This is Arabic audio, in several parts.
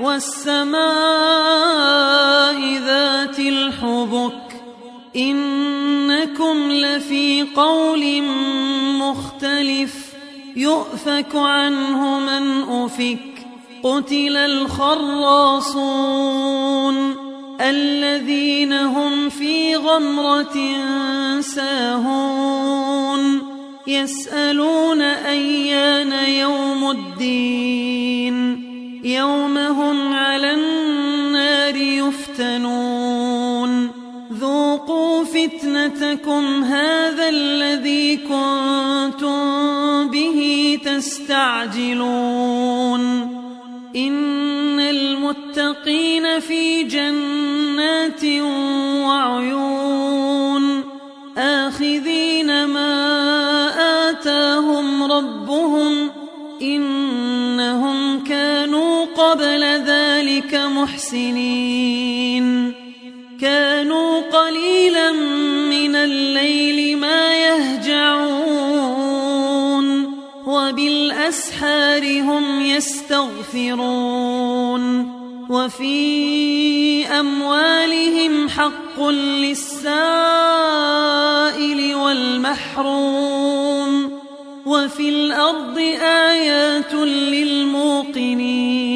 والسماء ذات الحبك إنكم لفي قول مختلف يؤفك عنه من أفك قتل الخراصون الذين هم في غمرة ساهون يسألون أيان يوم الدين يوم هم على النار يفتنون. ذوقوا فتنتكم هذا الذي كنتم به تستعجلون. إن المتقين في جنات وعيون. آخذين ما آتاهم ربهم انهم ذلك محسنين كانوا قليلا من الليل ما يهجعون وبالأسحار هم يستغفرون. وفي أموالهم حق للسائل والمحروم. وفي الأرض آيات للموقنين.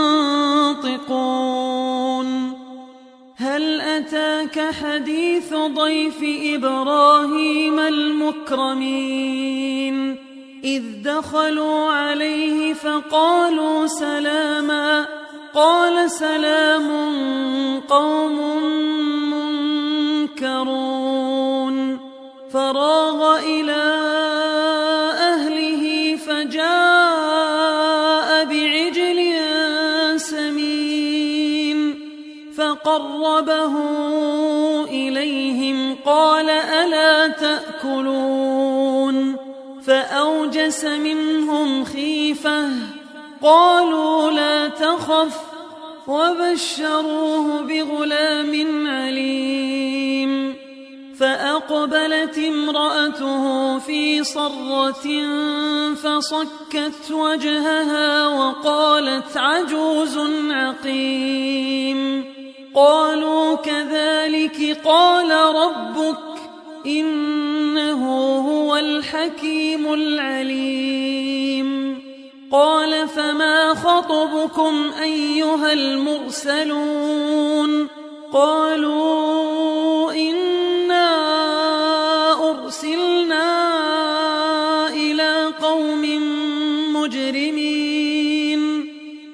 هل أتاك حديث ضيف إبراهيم المكرمين. إذ دخلوا عليه فقالوا سلاما. قال سلام قوم منكرون. فراغ إلى فقربه إليهم قال ألا تأكلون فأوجس منهم خيفة قالوا لا تخف وبشروه بغلام عليم فأقبلت امرأته في صرة فصكت وجهها وقالت عجوز عقيم قالوا كذلك قال ربك إنه هو الحكيم العليم. قال فما خطبكم أيها المرسلون؟ قالوا إنا أرسلنا إلى قوم مجرمين.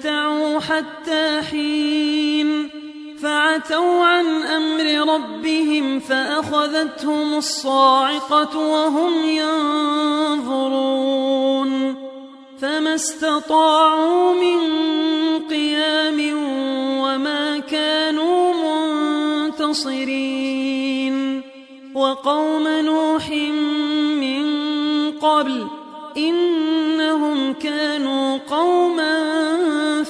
تمتعوا حتى حين فعتوا عن أمر ربهم فأخذتهم الصاعقة وهم ينظرون فما استطاعوا من قيام وما كانوا منتصرين وقوم نوح من قبل إنهم كانوا قوما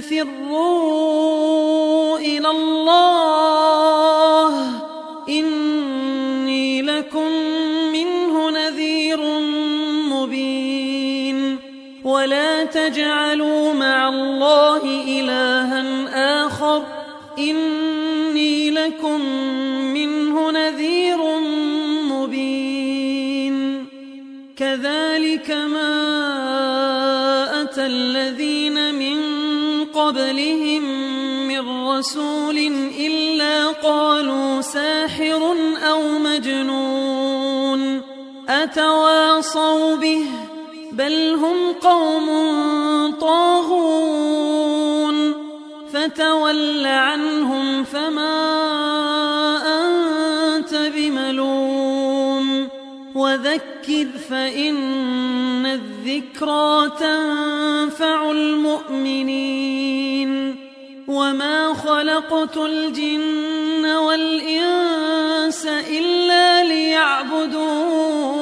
ففروا إلى الله. إني لكم منه نذير مبين. ولا تجعلوا مع الله إلها آخر. إني لكم منه نذير مبين. كذلك ما أتى الذين قبلهم من رسول إلا قالوا ساحر أو مجنون أتواصوا به بل هم قوم طاغون فتول عنهم فما وذكر فإن الذكرى تنفع المؤمنين. وما خلقت الجن والإنس إلا ليعبدون.